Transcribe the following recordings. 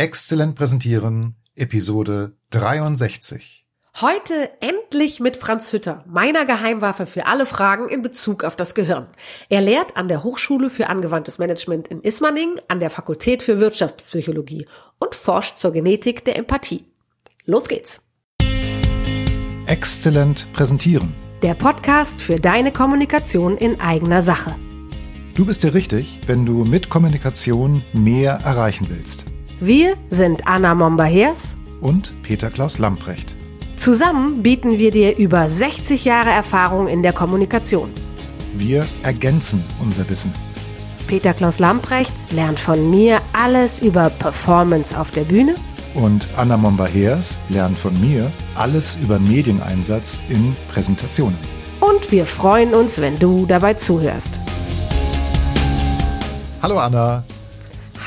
Exzellent präsentieren, Episode 63. Heute endlich mit Franz Hütter, meiner Geheimwaffe für alle Fragen in Bezug auf das Gehirn. Er lehrt an der Hochschule für angewandtes Management in Ismaning, an der Fakultät für Wirtschaftspsychologie und forscht zur Genetik der Empathie. Los geht's. Exzellent präsentieren. Der Podcast für deine Kommunikation in eigener Sache. Du bist dir richtig, wenn du mit Kommunikation mehr erreichen willst. Wir sind Anna Momba-Hers Und Peter Klaus Lamprecht. Zusammen bieten wir dir über 60 Jahre Erfahrung in der Kommunikation. Wir ergänzen unser Wissen. Peter Klaus Lamprecht lernt von mir alles über Performance auf der Bühne Und Anna Momba-Hers lernt von mir alles über Medieneinsatz in Präsentationen. und wir freuen uns, wenn du dabei zuhörst. Hallo Anna.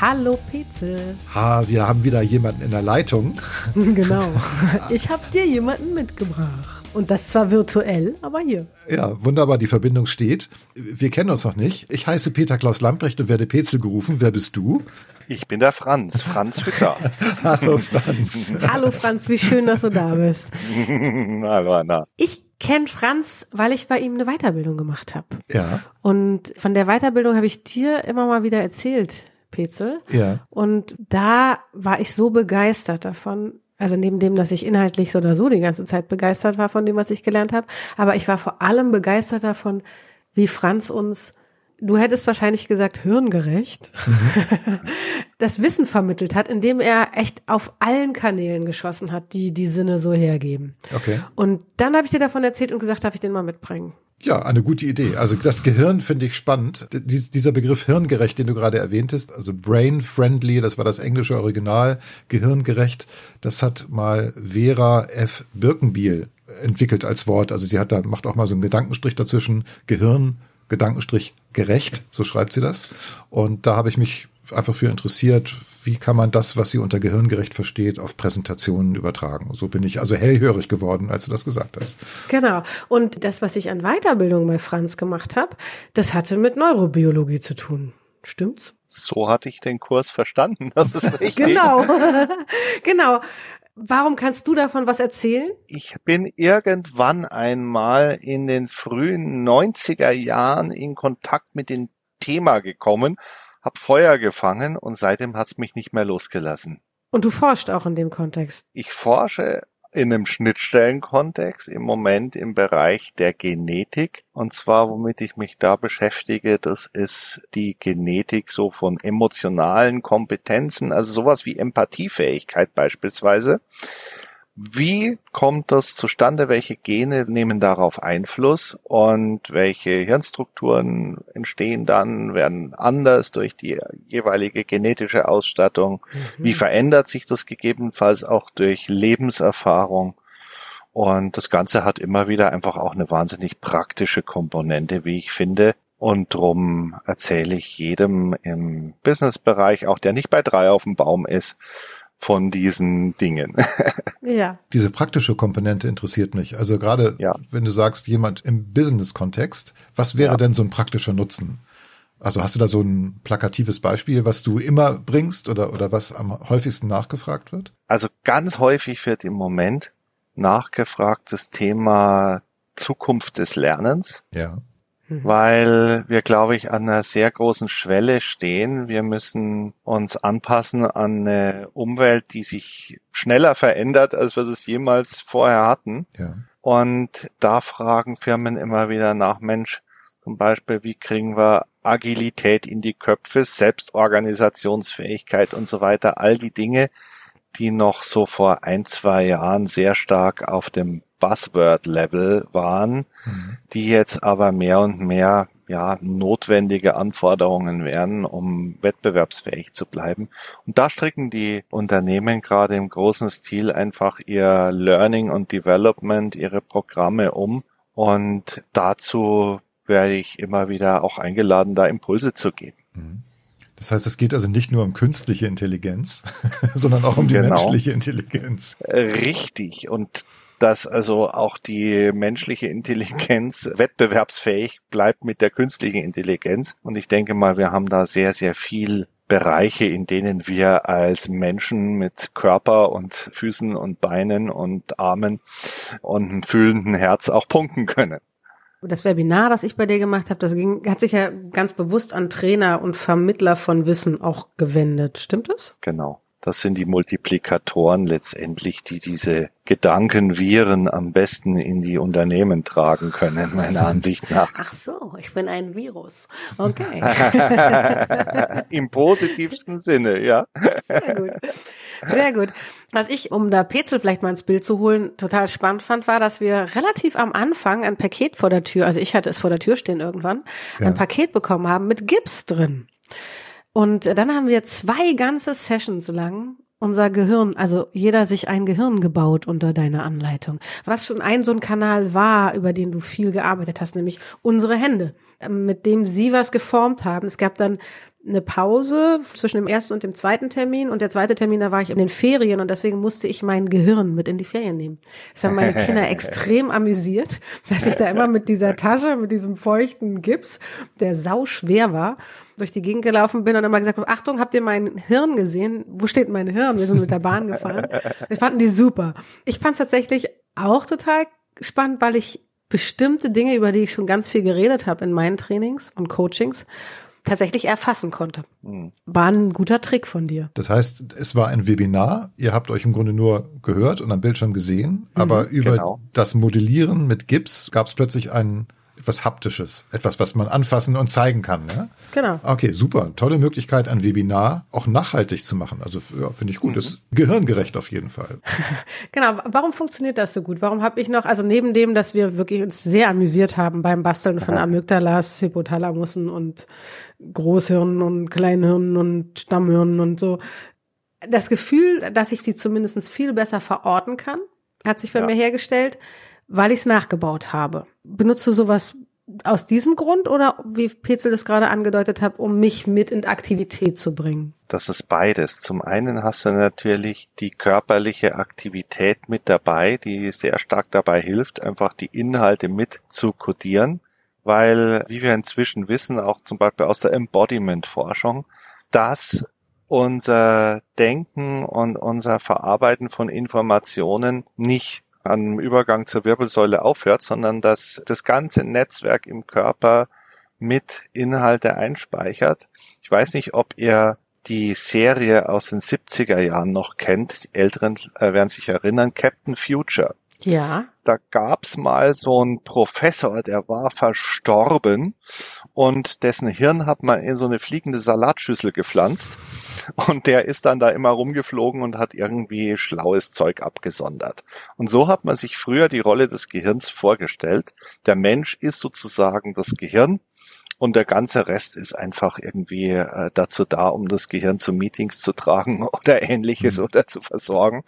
Hallo Petzel. Ha, wir haben wieder jemanden in der Leitung. Genau. Ich habe dir jemanden mitgebracht. Und das zwar virtuell, aber hier. Ja, wunderbar, die Verbindung steht. Wir kennen uns noch nicht. Ich heiße Peter Klaus Lamprecht und werde Petzel gerufen. Wer bist du? Ich bin der Franz, Franz Hütter. Hallo Franz. Hallo Franz, wie schön, dass du da bist. Hallo Anna. Ich kenne Franz, weil ich bei ihm eine Weiterbildung gemacht habe. Ja, Und von der Weiterbildung habe ich dir immer mal wieder erzählt, Petzel. ja. Und da war ich so begeistert davon. Also neben dem, dass ich inhaltlich so oder so die ganze Zeit begeistert war von dem, was ich gelernt habe. Aber ich war vor allem begeistert davon, wie Franz uns, du hättest wahrscheinlich gesagt, hirngerecht, das Wissen vermittelt hat, indem er echt auf allen Kanälen geschossen hat, die die Sinne so hergeben. Okay. Und dann habe ich dir davon erzählt und gesagt, darf ich den mal mitbringen? Ja, eine gute Idee. Also das Gehirn finde ich spannend. Dies, dieser Begriff hirngerecht, den du gerade erwähntest, also brain friendly, das war das englische Original, gehirngerecht, das hat mal Vera F. Birkenbiel entwickelt als Wort. Also sie hat da, macht auch mal so einen Gedankenstrich dazwischen, Gehirn, Gedankenstrich gerecht, so schreibt sie das. Und da habe ich mich einfach für interessiert, wie kann man das, was sie unter gehirngerecht versteht, auf Präsentationen übertragen. So bin ich also hellhörig geworden, als du das gesagt hast. Genau. Und das, was ich an Weiterbildung bei Franz gemacht habe, das hatte mit Neurobiologie zu tun. Stimmt's? So hatte ich den Kurs verstanden. Das ist richtig. Genau. genau. Warum kannst du davon was erzählen? Ich bin irgendwann einmal in den frühen 90er Jahren in Kontakt mit dem Thema gekommen, hab Feuer gefangen und seitdem hat's mich nicht mehr losgelassen. Und du forscht auch in dem Kontext. Ich forsche in einem Schnittstellenkontext im Moment im Bereich der Genetik. Und zwar, womit ich mich da beschäftige, das ist die Genetik so von emotionalen Kompetenzen, also sowas wie Empathiefähigkeit beispielsweise. Wie kommt das zustande? Welche Gene nehmen darauf Einfluss und welche Hirnstrukturen entstehen dann, werden anders durch die jeweilige genetische Ausstattung? Wie verändert sich das gegebenenfalls auch durch Lebenserfahrung? Und das Ganze hat immer wieder einfach auch eine wahnsinnig praktische Komponente, wie ich finde. Und drum erzähle ich jedem im Businessbereich, auch der nicht bei drei auf dem Baum ist, von diesen Dingen. Ja. Diese praktische Komponente interessiert mich. Also gerade Ja. wenn du sagst, jemand im Business-Kontext, was wäre Ja. denn so ein praktischer Nutzen? Also hast du da so ein plakatives Beispiel, was du immer bringst oder, oder was am häufigsten nachgefragt wird? Also ganz häufig wird im Moment nachgefragt das Thema Zukunft des Lernens, Ja. Weil wir, glaube ich, an einer sehr großen Schwelle stehen. Wir müssen uns anpassen an eine Umwelt, die sich schneller verändert, als wir es jemals vorher hatten. Ja. Und da fragen Firmen immer wieder nach, Mensch, zum Beispiel, wie kriegen wir Agilität in die Köpfe, Selbstorganisationsfähigkeit und so weiter, all die Dinge, die noch so vor ein, zwei Jahren sehr stark auf dem Buzzword-Level waren, die jetzt aber mehr und mehr ja, notwendige Anforderungen werden, um wettbewerbsfähig zu bleiben. Und da stricken die Unternehmen gerade im großen Stil einfach ihr Learning und Development, ihre Programme um. Und dazu werde ich immer wieder auch eingeladen, da Impulse zu geben. Das heißt, es geht also nicht nur um künstliche Intelligenz, sondern auch um die Genau. menschliche Intelligenz. Richtig. Und dass also auch die menschliche Intelligenz wettbewerbsfähig bleibt mit der künstlichen Intelligenz. Und ich denke mal, wir haben da sehr, sehr viel Bereiche, in denen wir als Menschen mit Körper und Füßen und Beinen und Armen und einem fühlenden Herz auch punkten können. Das Webinar, das ich bei dir gemacht habe, das ging, hat sich ja ganz bewusst an Trainer und Vermittler von Wissen auch gewendet. Stimmt das? Genau. Das sind die Multiplikatoren letztendlich, die diese Gedankenviren am besten in die Unternehmen tragen können, meiner Ansicht nach. Ach so, ich bin ein Virus. Okay. Im positivsten Sinne, ja. Sehr gut. Sehr gut. Was ich, um da Petzel vielleicht mal ins Bild zu holen, total spannend fand, war, dass wir relativ am Anfang ein Paket vor der Tür, also ich hatte es vor der Tür stehen irgendwann, ja. ein Paket bekommen haben mit Gips drin. Und dann haben wir zwei ganze Sessions lang unser Gehirn, also jeder sich ein Gehirn gebaut unter deiner Anleitung. Was schon ein so ein Kanal war, über den du viel gearbeitet hast, nämlich unsere Hände, mit dem sie was geformt haben. Es gab dann eine Pause zwischen dem ersten und dem zweiten Termin und der zweite Termin, da war ich in den Ferien und deswegen musste ich mein Gehirn mit in die Ferien nehmen. Das haben meine Kinder extrem amüsiert, dass ich da immer mit dieser Tasche, mit diesem feuchten Gips, der sau schwer war, durch die Gegend gelaufen bin und immer gesagt habe, Achtung, habt ihr mein Hirn gesehen? Wo steht mein Hirn? Wir sind mit der Bahn gefahren. Das fanden die super. Ich fand es tatsächlich auch total spannend, weil ich bestimmte Dinge, über die ich schon ganz viel geredet habe in meinen Trainings und Coachings, tatsächlich erfassen konnte. Mhm. War ein guter Trick von dir. Das heißt, es war ein Webinar. Ihr habt euch im Grunde nur gehört und am Bildschirm gesehen, aber mhm, über genau. das Modellieren mit Gips gab es plötzlich einen etwas Haptisches, etwas, was man anfassen und zeigen kann. Ne? Genau. Okay, super. Tolle Möglichkeit, ein Webinar auch nachhaltig zu machen. Also ja, finde ich gut. Mhm. Ist gehirngerecht auf jeden Fall. genau. Warum funktioniert das so gut? Warum habe ich noch, also neben dem, dass wir wirklich uns sehr amüsiert haben beim Basteln von Amygdalas, Hypothalamussen und Großhirnen und Kleinhirnen und Stammhirnen und so, das Gefühl, dass ich sie zumindest viel besser verorten kann, hat sich bei ja. mir hergestellt weil ich es nachgebaut habe. Benutzt du sowas aus diesem Grund oder wie Petzel das gerade angedeutet hat, um mich mit in Aktivität zu bringen? Das ist beides. Zum einen hast du natürlich die körperliche Aktivität mit dabei, die sehr stark dabei hilft, einfach die Inhalte mit zu kodieren, weil, wie wir inzwischen wissen, auch zum Beispiel aus der Embodiment-Forschung, dass unser Denken und unser Verarbeiten von Informationen nicht am Übergang zur Wirbelsäule aufhört, sondern dass das ganze Netzwerk im Körper mit Inhalte einspeichert. Ich weiß nicht, ob ihr die Serie aus den 70er Jahren noch kennt. Die Älteren äh, werden sich erinnern, Captain Future. Ja. Da gab's mal so einen Professor, der war verstorben und dessen Hirn hat man in so eine fliegende Salatschüssel gepflanzt und der ist dann da immer rumgeflogen und hat irgendwie schlaues Zeug abgesondert. Und so hat man sich früher die Rolle des Gehirns vorgestellt. Der Mensch ist sozusagen das Gehirn und der ganze Rest ist einfach irgendwie äh, dazu da, um das Gehirn zu Meetings zu tragen oder ähnliches mhm. oder zu versorgen.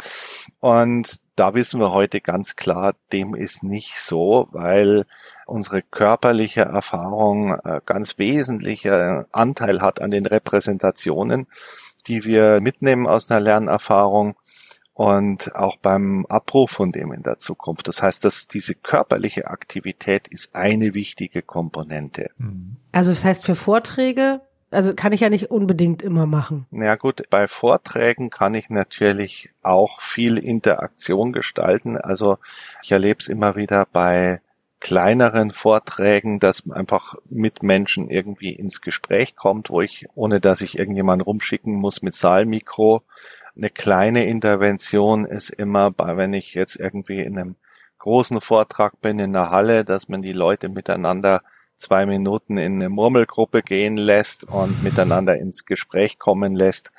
Und da wissen wir heute ganz klar, dem ist nicht so, weil unsere körperliche Erfahrung äh, ganz wesentlicher Anteil hat an den Repräsentationen, die wir mitnehmen aus einer Lernerfahrung und auch beim Abruf von dem in der Zukunft. Das heißt, dass diese körperliche Aktivität ist eine wichtige Komponente. Mhm. Also das heißt für Vorträge, also kann ich ja nicht unbedingt immer machen. Ja gut, bei Vorträgen kann ich natürlich auch viel Interaktion gestalten. Also ich erlebe es immer wieder bei kleineren Vorträgen, dass man einfach mit Menschen irgendwie ins Gespräch kommt, wo ich, ohne dass ich irgendjemand rumschicken muss mit Saalmikro, eine kleine Intervention ist immer bei, wenn ich jetzt irgendwie in einem großen Vortrag bin in der Halle, dass man die Leute miteinander zwei Minuten in eine Murmelgruppe gehen lässt und miteinander ins Gespräch kommen lässt.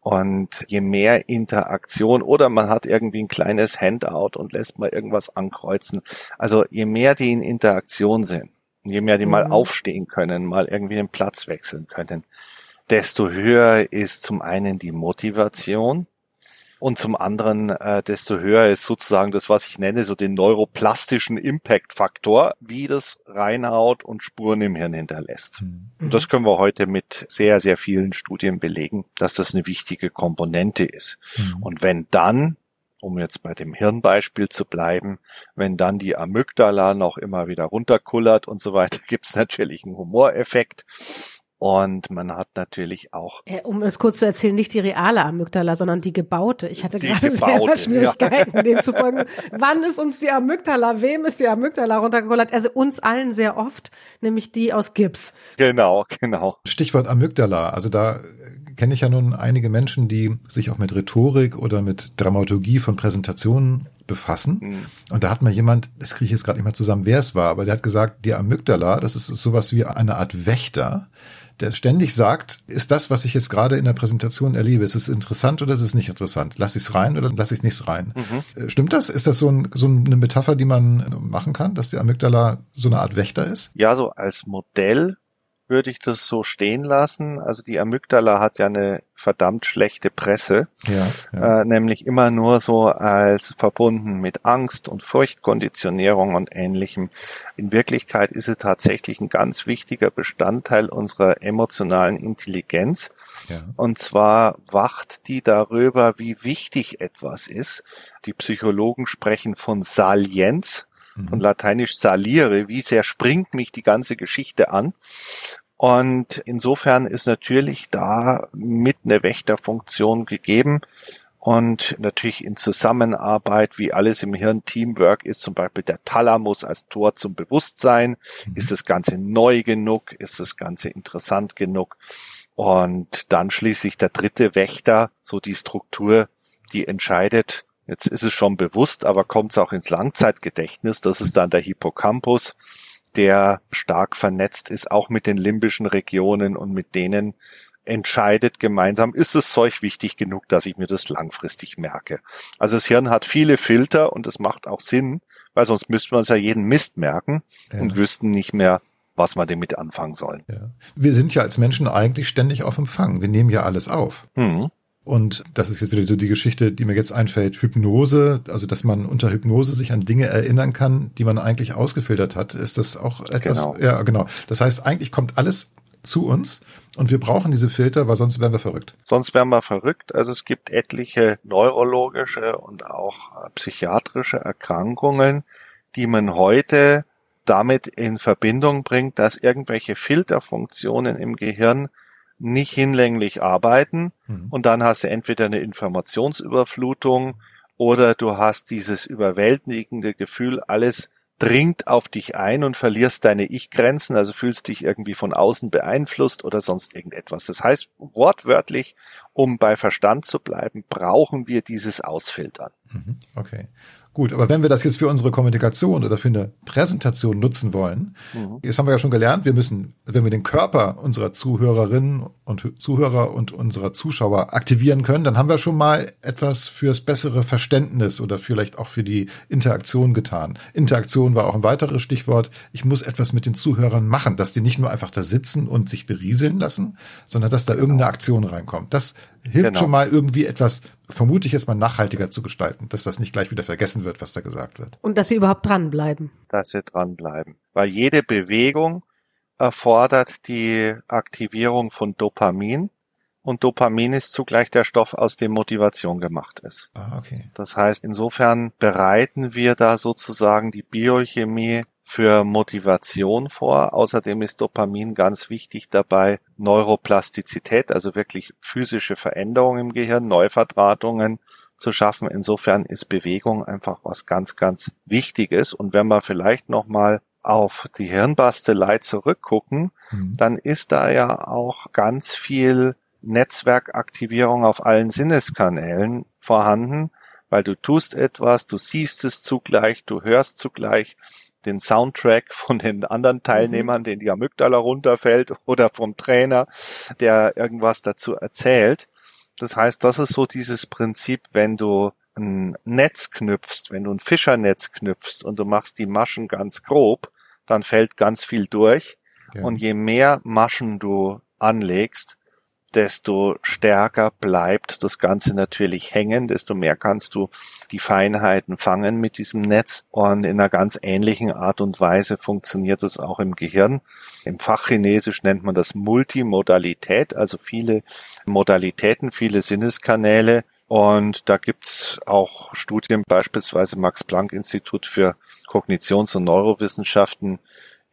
Und je mehr Interaktion oder man hat irgendwie ein kleines Handout und lässt mal irgendwas ankreuzen. Also je mehr die in Interaktion sind, je mehr die mhm. mal aufstehen können, mal irgendwie den Platz wechseln können, desto höher ist zum einen die Motivation und zum anderen, äh, desto höher ist sozusagen das, was ich nenne, so den neuroplastischen Impact-Faktor, wie das reinhaut und Spuren im Hirn hinterlässt. Mhm. Und das können wir heute mit sehr, sehr vielen Studien belegen, dass das eine wichtige Komponente ist. Mhm. Und wenn dann um jetzt bei dem Hirnbeispiel zu bleiben, wenn dann die Amygdala noch immer wieder runterkullert und so weiter, gibt es natürlich einen Humoreffekt. Und man hat natürlich auch. Äh, um es kurz zu erzählen, nicht die reale Amygdala, sondern die gebaute. Ich hatte die gerade selber Schwierigkeiten, ja. dem zu folgen. Wann ist uns die Amygdala, wem ist die Amygdala runtergekullert? Also uns allen sehr oft, nämlich die aus Gips. Genau, genau. Stichwort Amygdala. Also da kenne ich ja nun einige Menschen, die sich auch mit Rhetorik oder mit Dramaturgie von Präsentationen befassen. Mhm. Und da hat mal jemand, das kriege ich jetzt gerade nicht mehr zusammen, wer es war, aber der hat gesagt, die Amygdala, das ist sowas wie eine Art Wächter, der ständig sagt, ist das, was ich jetzt gerade in der Präsentation erlebe, ist es interessant oder ist es nicht interessant? Lass ich es rein oder lass ich es nicht rein? Mhm. Äh, stimmt das? Ist das so, ein, so, eine Metapher, die man machen kann, dass die Amygdala so eine Art Wächter ist? Ja, so als Modell würde ich das so stehen lassen. Also die Amygdala hat ja eine verdammt schlechte Presse, ja, ja. Äh, nämlich immer nur so als verbunden mit Angst und Furchtkonditionierung und ähnlichem. In Wirklichkeit ist sie tatsächlich ein ganz wichtiger Bestandteil unserer emotionalen Intelligenz. Ja. Und zwar wacht die darüber, wie wichtig etwas ist. Die Psychologen sprechen von Salienz von lateinisch saliere, wie sehr springt mich die ganze Geschichte an. Und insofern ist natürlich da mit eine Wächterfunktion gegeben. Und natürlich in Zusammenarbeit, wie alles im Hirn Teamwork ist, zum Beispiel der Thalamus als Tor zum Bewusstsein. Mhm. Ist das Ganze neu genug? Ist das Ganze interessant genug? Und dann schließlich der dritte Wächter, so die Struktur, die entscheidet, Jetzt ist es schon bewusst, aber kommt es auch ins Langzeitgedächtnis. Das ist dann der Hippocampus, der stark vernetzt ist, auch mit den limbischen Regionen und mit denen entscheidet gemeinsam, ist es Zeug wichtig genug, dass ich mir das langfristig merke. Also das Hirn hat viele Filter und das macht auch Sinn, weil sonst müssten wir uns ja jeden Mist merken ja. und wüssten nicht mehr, was wir damit anfangen sollen. Ja. Wir sind ja als Menschen eigentlich ständig auf Empfang. Wir nehmen ja alles auf. Mhm. Und das ist jetzt wieder so die Geschichte, die mir jetzt einfällt. Hypnose, also dass man unter Hypnose sich an Dinge erinnern kann, die man eigentlich ausgefiltert hat, ist das auch etwas. Genau. Ja, genau. Das heißt, eigentlich kommt alles zu uns und wir brauchen diese Filter, weil sonst wären wir verrückt. Sonst wären wir verrückt. Also es gibt etliche neurologische und auch psychiatrische Erkrankungen, die man heute damit in Verbindung bringt, dass irgendwelche Filterfunktionen im Gehirn nicht hinlänglich arbeiten mhm. und dann hast du entweder eine Informationsüberflutung oder du hast dieses überwältigende Gefühl, alles dringt auf dich ein und verlierst deine Ich-Grenzen, also fühlst dich irgendwie von außen beeinflusst oder sonst irgendetwas. Das heißt, wortwörtlich, um bei Verstand zu bleiben, brauchen wir dieses Ausfiltern. Mhm. Okay. Gut, aber wenn wir das jetzt für unsere Kommunikation oder für eine Präsentation nutzen wollen, mhm. jetzt haben wir ja schon gelernt, wir müssen, wenn wir den Körper unserer Zuhörerinnen und Zuhörer und unserer Zuschauer aktivieren können, dann haben wir schon mal etwas fürs bessere Verständnis oder vielleicht auch für die Interaktion getan. Interaktion war auch ein weiteres Stichwort. Ich muss etwas mit den Zuhörern machen, dass die nicht nur einfach da sitzen und sich berieseln lassen, sondern dass da genau. irgendeine Aktion reinkommt. Das hilft genau. schon mal irgendwie etwas, vermute ich jetzt mal nachhaltiger zu gestalten, dass das nicht gleich wieder vergessen wird, was da gesagt wird. Und dass sie überhaupt dranbleiben. Dass sie dranbleiben. Weil jede Bewegung erfordert die Aktivierung von Dopamin. Und Dopamin ist zugleich der Stoff, aus dem Motivation gemacht ist. Ah, okay. Das heißt, insofern bereiten wir da sozusagen die Biochemie für Motivation vor. Außerdem ist Dopamin ganz wichtig dabei, Neuroplastizität, also wirklich physische Veränderungen im Gehirn, Neuverdrahtungen zu schaffen. Insofern ist Bewegung einfach was ganz, ganz Wichtiges. Und wenn wir vielleicht nochmal auf die Hirnbastelei zurückgucken, mhm. dann ist da ja auch ganz viel Netzwerkaktivierung auf allen Sinneskanälen vorhanden, weil du tust etwas, du siehst es zugleich, du hörst zugleich, den Soundtrack von den anderen Teilnehmern, mhm. den die Amygdala runterfällt oder vom Trainer, der irgendwas dazu erzählt. Das heißt, das ist so dieses Prinzip, wenn du ein Netz knüpfst, wenn du ein Fischernetz knüpfst und du machst die Maschen ganz grob, dann fällt ganz viel durch. Ja. Und je mehr Maschen du anlegst, desto stärker bleibt das Ganze natürlich hängen, desto mehr kannst du die Feinheiten fangen mit diesem Netz. Und in einer ganz ähnlichen Art und Weise funktioniert es auch im Gehirn. Im Fachchinesisch nennt man das Multimodalität, also viele Modalitäten, viele Sinneskanäle. Und da gibt's auch Studien, beispielsweise Max Planck Institut für Kognitions- und Neurowissenschaften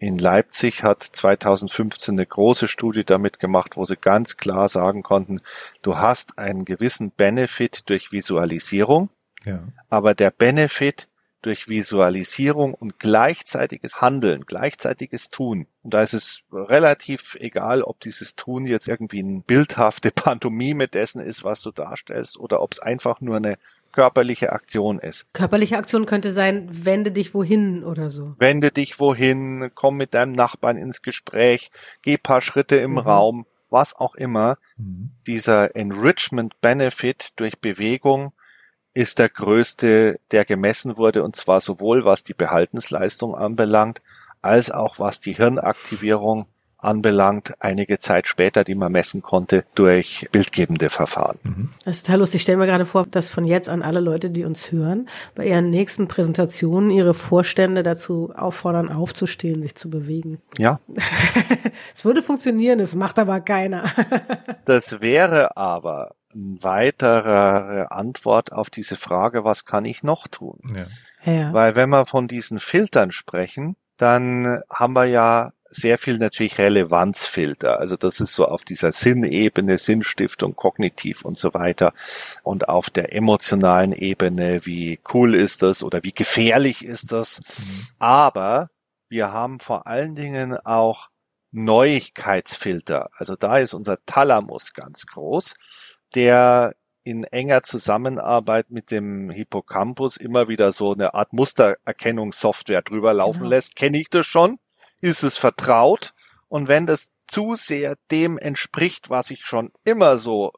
in Leipzig hat 2015 eine große Studie damit gemacht, wo sie ganz klar sagen konnten, du hast einen gewissen Benefit durch Visualisierung, ja. aber der Benefit durch Visualisierung und gleichzeitiges Handeln, gleichzeitiges Tun. Und da ist es relativ egal, ob dieses Tun jetzt irgendwie eine bildhafte Pantomime dessen ist, was du darstellst, oder ob es einfach nur eine körperliche Aktion ist. Körperliche Aktion könnte sein, wende dich wohin oder so. Wende dich wohin, komm mit deinem Nachbarn ins Gespräch, geh paar Schritte im mhm. Raum, was auch immer. Mhm. Dieser Enrichment Benefit durch Bewegung ist der größte, der gemessen wurde, und zwar sowohl was die Behaltensleistung anbelangt, als auch was die Hirnaktivierung anbelangt, einige Zeit später, die man messen konnte durch bildgebende Verfahren. Mhm. Das ist total lustig. Ich stelle mir gerade vor, dass von jetzt an alle Leute, die uns hören, bei ihren nächsten Präsentationen ihre Vorstände dazu auffordern, aufzustehen, sich zu bewegen. Ja. es würde funktionieren, es macht aber keiner. das wäre aber eine weitere Antwort auf diese Frage, was kann ich noch tun? Ja. Ja. Weil wenn wir von diesen Filtern sprechen, dann haben wir ja sehr viel natürlich Relevanzfilter. Also das ist so auf dieser Sinnebene, Sinnstiftung, kognitiv und so weiter. Und auf der emotionalen Ebene, wie cool ist das oder wie gefährlich ist das. Mhm. Aber wir haben vor allen Dingen auch Neuigkeitsfilter. Also da ist unser Thalamus ganz groß, der in enger Zusammenarbeit mit dem Hippocampus immer wieder so eine Art Mustererkennungssoftware drüber laufen genau. lässt. Kenne ich das schon? Ist es vertraut. Und wenn das zu sehr dem entspricht, was ich schon immer so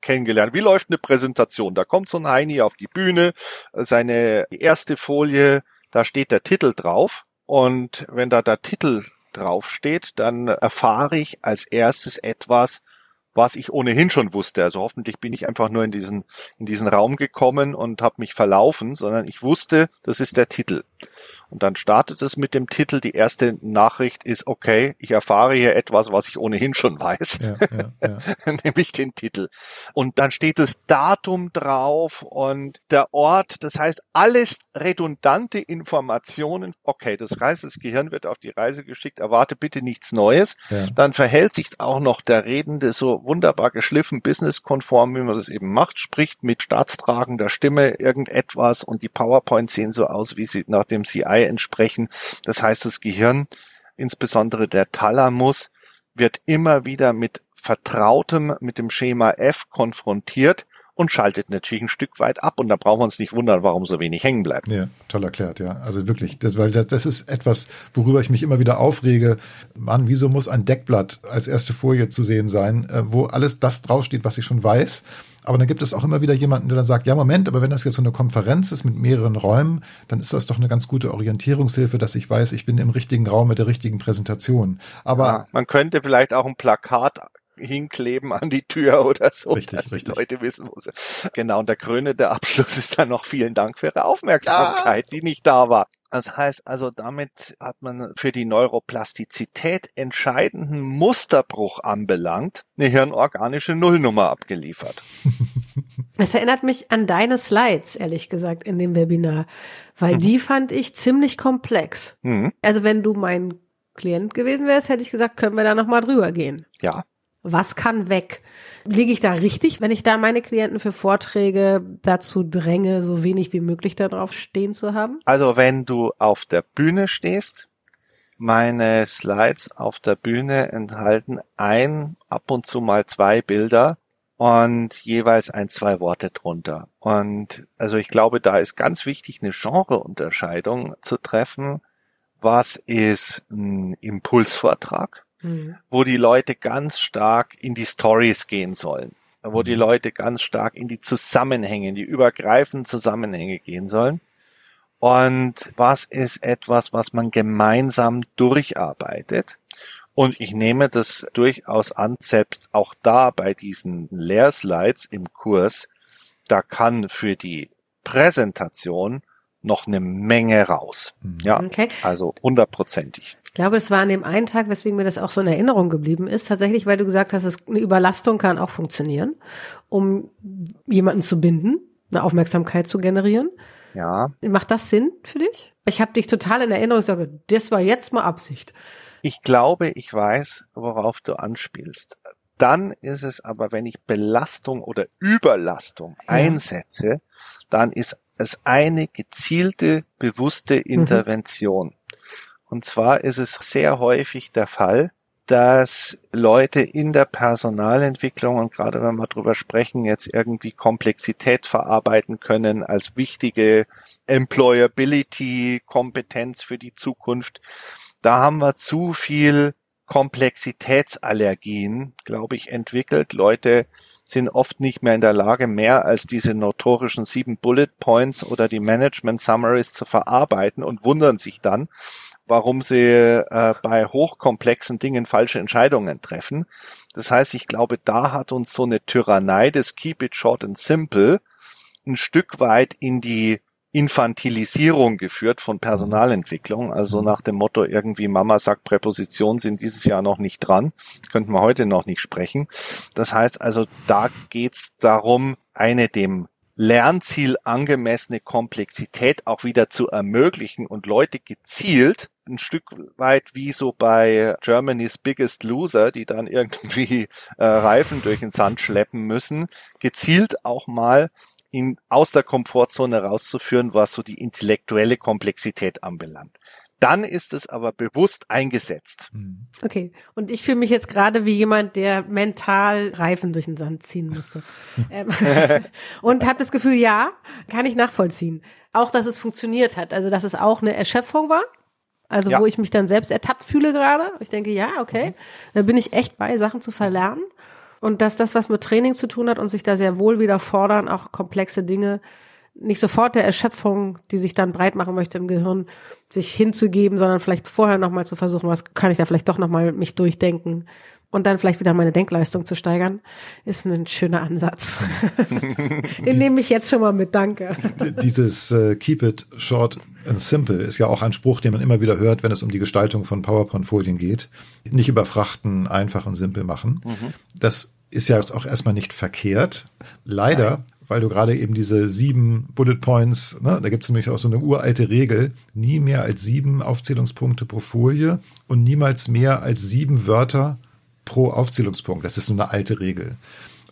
kennengelernt. Wie läuft eine Präsentation? Da kommt so ein Heini auf die Bühne, seine erste Folie, da steht der Titel drauf. Und wenn da der Titel draufsteht, dann erfahre ich als erstes etwas, was ich ohnehin schon wusste. Also hoffentlich bin ich einfach nur in diesen, in diesen Raum gekommen und habe mich verlaufen, sondern ich wusste, das ist der Titel. Und dann startet es mit dem Titel. Die erste Nachricht ist, okay, ich erfahre hier etwas, was ich ohnehin schon weiß, ja, ja, ja. nämlich den Titel. Und dann steht das Datum drauf und der Ort. Das heißt, alles redundante Informationen. Okay, das heißt, das Gehirn wird auf die Reise geschickt. Erwarte bitte nichts Neues. Dann verhält sich auch noch der Redende so wunderbar geschliffen, businesskonform, wie man das eben macht, spricht mit staatstragender Stimme irgendetwas und die PowerPoint sehen so aus, wie sie nach dem CI entsprechen. Das heißt, das Gehirn, insbesondere der Thalamus, wird immer wieder mit Vertrautem, mit dem Schema F konfrontiert und schaltet natürlich ein Stück weit ab. Und da brauchen wir uns nicht wundern, warum so wenig hängen bleibt. Ja, toll erklärt, ja. Also wirklich, das, weil das, das ist etwas, worüber ich mich immer wieder aufrege. Mann, wieso muss ein Deckblatt als erste Folie zu sehen sein, äh, wo alles das draufsteht, was ich schon weiß? Aber dann gibt es auch immer wieder jemanden, der dann sagt, ja, Moment, aber wenn das jetzt so eine Konferenz ist mit mehreren Räumen, dann ist das doch eine ganz gute Orientierungshilfe, dass ich weiß, ich bin im richtigen Raum mit der richtigen Präsentation. Aber ja, man könnte vielleicht auch ein Plakat hinkleben an die Tür oder so, richtig, dass richtig. die Leute wissen, wo sie. Genau, und der krönende Abschluss ist dann noch vielen Dank für Ihre Aufmerksamkeit, ja. die nicht da war. Das heißt also, damit hat man für die Neuroplastizität entscheidenden Musterbruch anbelangt, eine hirnorganische Nullnummer abgeliefert. Es erinnert mich an deine Slides, ehrlich gesagt, in dem Webinar, weil mhm. die fand ich ziemlich komplex. Mhm. Also wenn du mein Klient gewesen wärst, hätte ich gesagt, können wir da nochmal drüber gehen. Ja, was kann weg? Liege ich da richtig, wenn ich da meine Klienten für Vorträge dazu dränge, so wenig wie möglich darauf stehen zu haben? Also wenn du auf der Bühne stehst, meine Slides auf der Bühne enthalten ein, ab und zu mal zwei Bilder und jeweils ein, zwei Worte drunter. Und also ich glaube, da ist ganz wichtig, eine Genreunterscheidung zu treffen. Was ist ein Impulsvortrag? Mhm. wo die Leute ganz stark in die Stories gehen sollen, wo die mhm. Leute ganz stark in die Zusammenhänge, in die übergreifenden Zusammenhänge gehen sollen. Und was ist etwas, was man gemeinsam durcharbeitet? Und ich nehme das durchaus an, selbst auch da bei diesen Lehrslides im Kurs, da kann für die Präsentation noch eine Menge raus. Mhm. Ja, okay. also hundertprozentig. Ich glaube, es war an dem einen Tag, weswegen mir das auch so in Erinnerung geblieben ist, tatsächlich, weil du gesagt hast, eine Überlastung kann auch funktionieren, um jemanden zu binden, eine Aufmerksamkeit zu generieren. Ja. Macht das Sinn für dich? Ich habe dich total in Erinnerung gesagt, das war jetzt mal Absicht. Ich glaube, ich weiß, worauf du anspielst. Dann ist es aber, wenn ich Belastung oder Überlastung ja. einsetze, dann ist es eine gezielte, bewusste mhm. Intervention. Mhm. Und zwar ist es sehr häufig der Fall, dass Leute in der Personalentwicklung und gerade wenn wir drüber sprechen, jetzt irgendwie Komplexität verarbeiten können als wichtige Employability Kompetenz für die Zukunft. Da haben wir zu viel Komplexitätsallergien, glaube ich, entwickelt. Leute sind oft nicht mehr in der Lage, mehr als diese notorischen sieben Bullet Points oder die Management Summaries zu verarbeiten und wundern sich dann, warum sie äh, bei hochkomplexen Dingen falsche Entscheidungen treffen. Das heißt, ich glaube, da hat uns so eine Tyrannei des Keep it short and simple ein Stück weit in die Infantilisierung geführt von Personalentwicklung, also nach dem Motto irgendwie Mama sagt Präpositionen sind dieses Jahr noch nicht dran, könnten wir heute noch nicht sprechen. Das heißt also, da geht's darum, eine dem Lernziel angemessene Komplexität auch wieder zu ermöglichen und Leute gezielt ein Stück weit wie so bei Germany's Biggest Loser, die dann irgendwie äh, Reifen durch den Sand schleppen müssen, gezielt auch mal ihn aus der Komfortzone rauszuführen, was so die intellektuelle Komplexität anbelangt. Dann ist es aber bewusst eingesetzt. Mhm. Okay. Und ich fühle mich jetzt gerade wie jemand, der mental Reifen durch den Sand ziehen musste. Ähm, und habe das Gefühl, ja, kann ich nachvollziehen. Auch, dass es funktioniert hat. Also, dass es auch eine Erschöpfung war. Also, ja. wo ich mich dann selbst ertappt fühle gerade. Ich denke, ja, okay. Mhm. Da bin ich echt bei, Sachen zu verlernen. Und dass das, was mit Training zu tun hat und sich da sehr wohl wieder fordern, auch komplexe Dinge nicht sofort der Erschöpfung, die sich dann breit machen möchte im Gehirn, sich hinzugeben, sondern vielleicht vorher nochmal zu versuchen, was kann ich da vielleicht doch nochmal mich durchdenken und dann vielleicht wieder meine Denkleistung zu steigern, ist ein schöner Ansatz. Den nehme ich jetzt schon mal mit, danke. Dieses uh, Keep it short and simple ist ja auch ein Spruch, den man immer wieder hört, wenn es um die Gestaltung von PowerPoint-Folien geht. Nicht überfrachten, einfach und simpel machen. Mhm. Das ist ja auch erstmal nicht verkehrt. Leider Nein weil du gerade eben diese sieben Bullet Points, ne, da gibt es nämlich auch so eine uralte Regel, nie mehr als sieben Aufzählungspunkte pro Folie und niemals mehr als sieben Wörter pro Aufzählungspunkt. Das ist so eine alte Regel.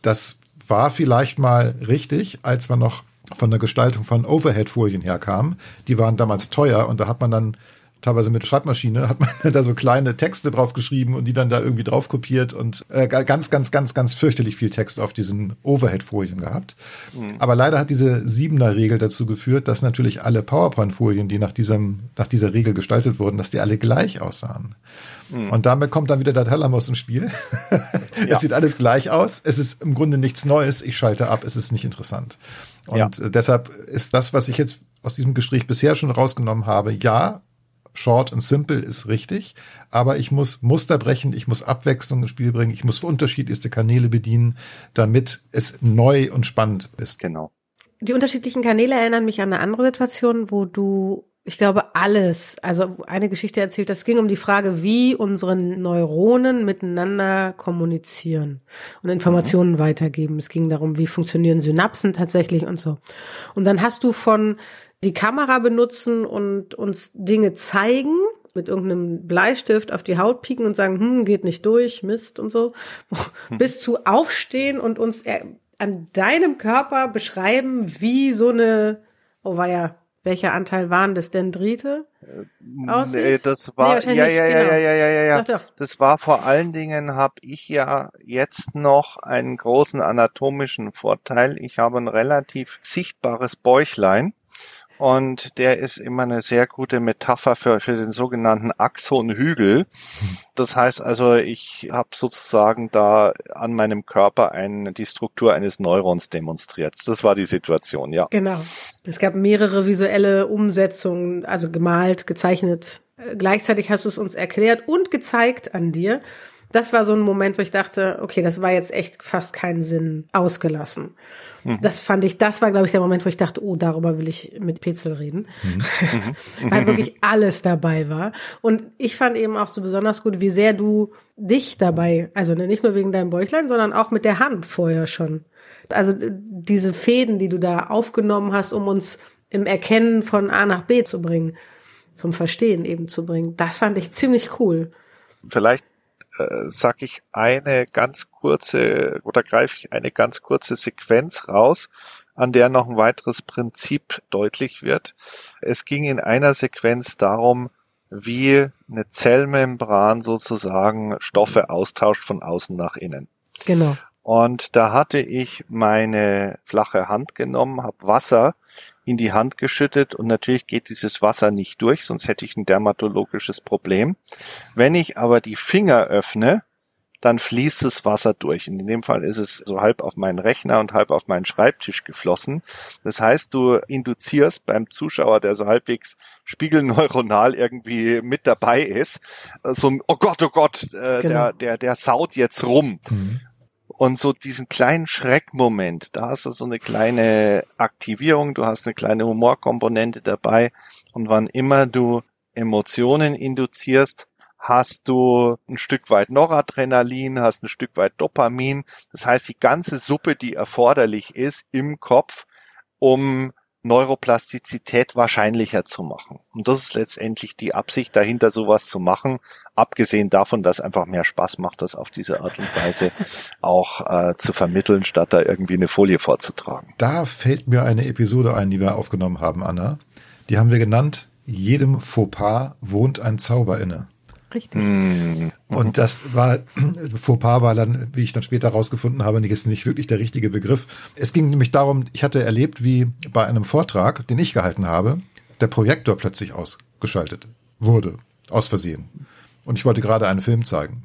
Das war vielleicht mal richtig, als man noch von der Gestaltung von Overhead-Folien herkam. Die waren damals teuer und da hat man dann teilweise mit Schreibmaschine, hat man da so kleine Texte drauf geschrieben und die dann da irgendwie drauf kopiert und äh, ganz, ganz, ganz, ganz fürchterlich viel Text auf diesen Overhead-Folien gehabt. Mhm. Aber leider hat diese Siebener-Regel dazu geführt, dass natürlich alle PowerPoint-Folien, die nach diesem, nach dieser Regel gestaltet wurden, dass die alle gleich aussahen. Mhm. Und damit kommt dann wieder der Thalamus ins Spiel. es ja. sieht alles gleich aus. Es ist im Grunde nichts Neues. Ich schalte ab. Es ist nicht interessant. Und ja. deshalb ist das, was ich jetzt aus diesem Gespräch bisher schon rausgenommen habe, ja, short and simple ist richtig, aber ich muss Muster brechen, ich muss Abwechslung ins Spiel bringen, ich muss unterschiedlichste Kanäle bedienen, damit es neu und spannend ist. Genau. Die unterschiedlichen Kanäle erinnern mich an eine andere Situation, wo du ich glaube, alles, also eine Geschichte erzählt, das ging um die Frage, wie unsere Neuronen miteinander kommunizieren und Informationen mhm. weitergeben. Es ging darum, wie funktionieren Synapsen tatsächlich und so. Und dann hast du von die Kamera benutzen und uns Dinge zeigen, mit irgendeinem Bleistift auf die Haut pieken und sagen, hm, geht nicht durch, Mist und so, bis zu aufstehen und uns an deinem Körper beschreiben, wie so eine, oh war ja, welcher Anteil waren das Dendrite? Äh, aussieht? Nee, das war nee, ja, ja, genau. ja, ja, ja, ja, ja, doch, doch. Das war vor allen Dingen habe ich ja jetzt noch einen großen anatomischen Vorteil. Ich habe ein relativ sichtbares Bäuchlein und der ist immer eine sehr gute Metapher für, für den sogenannten Axonhügel. Das heißt also, ich habe sozusagen da an meinem Körper ein, die Struktur eines Neurons demonstriert. Das war die Situation, ja. Genau. Es gab mehrere visuelle Umsetzungen, also gemalt, gezeichnet. Gleichzeitig hast du es uns erklärt und gezeigt an dir. Das war so ein Moment, wo ich dachte, okay, das war jetzt echt fast keinen Sinn ausgelassen. Mhm. Das fand ich, das war, glaube ich, der Moment, wo ich dachte, oh, darüber will ich mit Petzel reden. Mhm. Weil wirklich alles dabei war. Und ich fand eben auch so besonders gut, wie sehr du dich dabei, also nicht nur wegen deinem Bäuchlein, sondern auch mit der Hand vorher schon. Also diese Fäden, die du da aufgenommen hast, um uns im Erkennen von A nach B zu bringen, zum Verstehen eben zu bringen. Das fand ich ziemlich cool. Vielleicht äh, sag ich eine ganz kurze oder greife ich eine ganz kurze Sequenz raus, an der noch ein weiteres Prinzip deutlich wird. Es ging in einer Sequenz darum, wie eine Zellmembran sozusagen Stoffe austauscht von außen nach innen. Genau. Und da hatte ich meine flache Hand genommen, habe Wasser in die Hand geschüttet und natürlich geht dieses Wasser nicht durch, sonst hätte ich ein dermatologisches Problem. Wenn ich aber die Finger öffne, dann fließt das Wasser durch. Und in dem Fall ist es so halb auf meinen Rechner und halb auf meinen Schreibtisch geflossen. Das heißt, du induzierst beim Zuschauer, der so halbwegs spiegelneuronal irgendwie mit dabei ist, so ein, oh Gott, oh Gott, äh, genau. der, der, der saut jetzt rum. Mhm. Und so diesen kleinen Schreckmoment, da hast du so eine kleine Aktivierung, du hast eine kleine Humorkomponente dabei. Und wann immer du Emotionen induzierst, hast du ein Stück weit Noradrenalin, hast ein Stück weit Dopamin. Das heißt, die ganze Suppe, die erforderlich ist im Kopf, um Neuroplastizität wahrscheinlicher zu machen. Und das ist letztendlich die Absicht dahinter, sowas zu machen. Abgesehen davon, dass einfach mehr Spaß macht, das auf diese Art und Weise auch äh, zu vermitteln, statt da irgendwie eine Folie vorzutragen. Da fällt mir eine Episode ein, die wir aufgenommen haben, Anna. Die haben wir genannt, jedem Fauxpas wohnt ein Zauber inne. Richtig. Mm. Und das war, Fauxpas war dann, wie ich dann später herausgefunden habe, nicht, ist nicht wirklich der richtige Begriff. Es ging nämlich darum, ich hatte erlebt, wie bei einem Vortrag, den ich gehalten habe, der Projektor plötzlich ausgeschaltet wurde, aus Versehen. Und ich wollte gerade einen Film zeigen.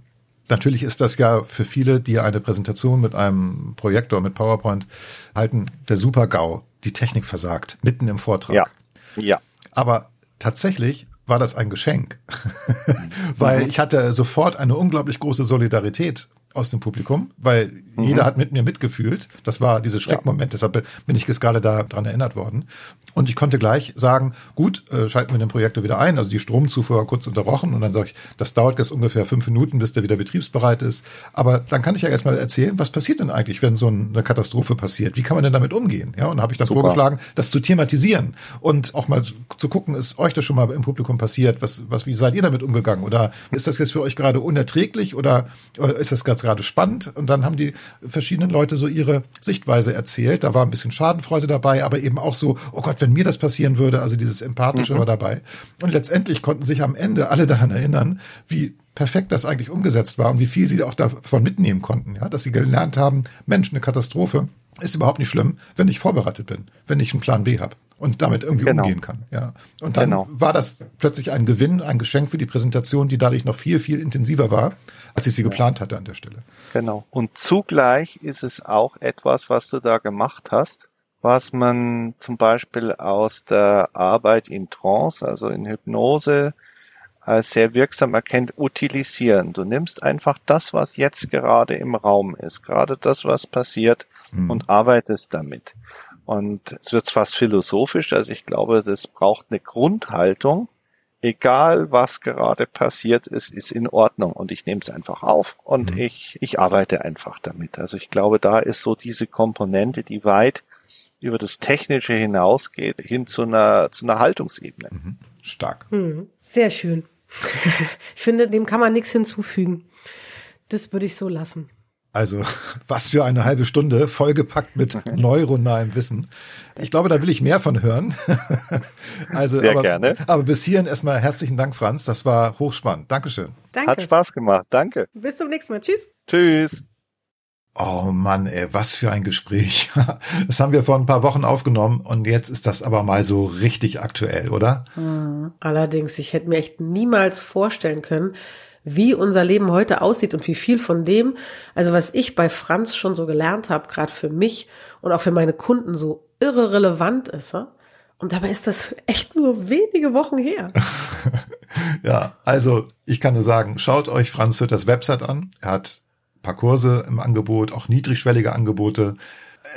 Natürlich ist das ja für viele, die eine Präsentation mit einem Projektor, mit PowerPoint halten, der Super-GAU. Die Technik versagt, mitten im Vortrag. Ja. Ja. Aber tatsächlich war das ein Geschenk, weil ich hatte sofort eine unglaublich große Solidarität aus dem Publikum, weil mhm. jeder hat mit mir mitgefühlt. Das war dieser Schreckmoment, ja. deshalb bin ich gerade daran erinnert worden. Und ich konnte gleich sagen, gut, äh, schalten wir den Projektor wieder ein. Also die Stromzufuhr war kurz unterbrochen und dann sage ich, das dauert jetzt ungefähr fünf Minuten, bis der wieder betriebsbereit ist. Aber dann kann ich ja erstmal erzählen, was passiert denn eigentlich, wenn so eine Katastrophe passiert? Wie kann man denn damit umgehen? Ja, und habe ich dann Super. vorgeschlagen, das zu thematisieren und auch mal zu gucken, ist euch das schon mal im Publikum passiert? Was, was, wie seid ihr damit umgegangen? Oder ist das jetzt für euch gerade unerträglich oder, oder ist das gerade spannend? Und dann haben die verschiedenen Leute so ihre Sichtweise erzählt. Da war ein bisschen Schadenfreude dabei, aber eben auch so, oh Gott, wenn mir das passieren würde, also dieses Empathische mhm. war dabei. Und letztendlich konnten sich am Ende alle daran erinnern, wie perfekt das eigentlich umgesetzt war und wie viel sie auch davon mitnehmen konnten, ja, dass sie gelernt haben, Mensch, eine Katastrophe ist überhaupt nicht schlimm, wenn ich vorbereitet bin, wenn ich einen Plan B habe und damit irgendwie genau. umgehen kann. Ja. Und dann genau. war das plötzlich ein Gewinn, ein Geschenk für die Präsentation, die dadurch noch viel, viel intensiver war, als ich sie ja. geplant hatte an der Stelle. Genau. Und zugleich ist es auch etwas, was du da gemacht hast, was man zum Beispiel aus der Arbeit in Trance, also in Hypnose, als sehr wirksam erkennt, utilisieren. Du nimmst einfach das, was jetzt gerade im Raum ist, gerade das, was passiert, mhm. und arbeitest damit. Und es wird fast philosophisch, also ich glaube, das braucht eine Grundhaltung. Egal was gerade passiert ist, ist in Ordnung und ich nehme es einfach auf und mhm. ich, ich arbeite einfach damit. Also ich glaube, da ist so diese Komponente, die weit über das Technische hinausgeht, hin zu einer, zu einer Haltungsebene. Mhm. Stark. Mhm. Sehr schön. ich finde, dem kann man nichts hinzufügen. Das würde ich so lassen. Also, was für eine halbe Stunde, vollgepackt mit neuronalem Wissen. Ich glaube, da will ich mehr von hören. also, Sehr aber, gerne. Aber bis hierhin erstmal herzlichen Dank, Franz. Das war hochspannend. Dankeschön. Danke. Hat Spaß gemacht. Danke. Bis zum nächsten Mal. Tschüss. Tschüss. Oh Mann, ey, was für ein Gespräch. Das haben wir vor ein paar Wochen aufgenommen und jetzt ist das aber mal so richtig aktuell, oder? Hm. Allerdings, ich hätte mir echt niemals vorstellen können, wie unser Leben heute aussieht und wie viel von dem, also was ich bei Franz schon so gelernt habe, gerade für mich und auch für meine Kunden so irre relevant ist. Und dabei ist das echt nur wenige Wochen her. ja, also ich kann nur sagen, schaut euch Franz Hütters Website an. Er hat paar Kurse im Angebot, auch niedrigschwellige Angebote.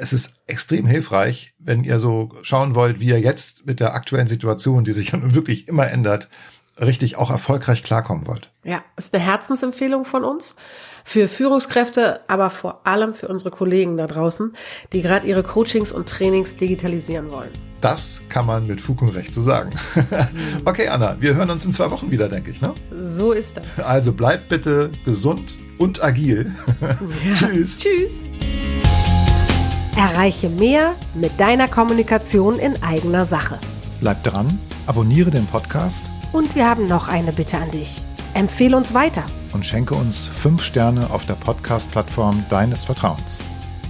Es ist extrem hilfreich, wenn ihr so schauen wollt, wie ihr jetzt mit der aktuellen Situation, die sich ja nun wirklich immer ändert, richtig auch erfolgreich klarkommen wollt. Ja, ist eine Herzensempfehlung von uns für Führungskräfte, aber vor allem für unsere Kollegen da draußen, die gerade ihre Coachings und Trainings digitalisieren wollen. Das kann man mit Fug und Recht so sagen. okay, Anna, wir hören uns in zwei Wochen wieder, denke ich. Ne? So ist das. Also bleib bitte gesund und agil. Ja. Tschüss. Tschüss. Erreiche mehr mit deiner Kommunikation in eigener Sache. Bleib dran, abonniere den Podcast Und wir haben noch eine Bitte an dich. Empfehle uns weiter. und schenke uns fünf Sterne auf der Podcast-Plattform deines Vertrauens.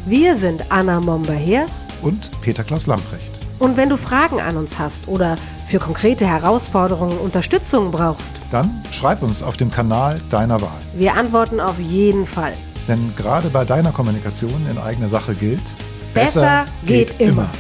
Wir sind Anna Momber-Hers Und Peter Klaus Lamprecht. und wenn du Fragen an uns hast oder für konkrete Herausforderungen Unterstützung brauchst, Dann schreib uns auf dem Kanal deiner Wahl. wir antworten auf jeden Fall. Denn gerade bei deiner Kommunikation in eigener Sache gilt, Besser geht immer.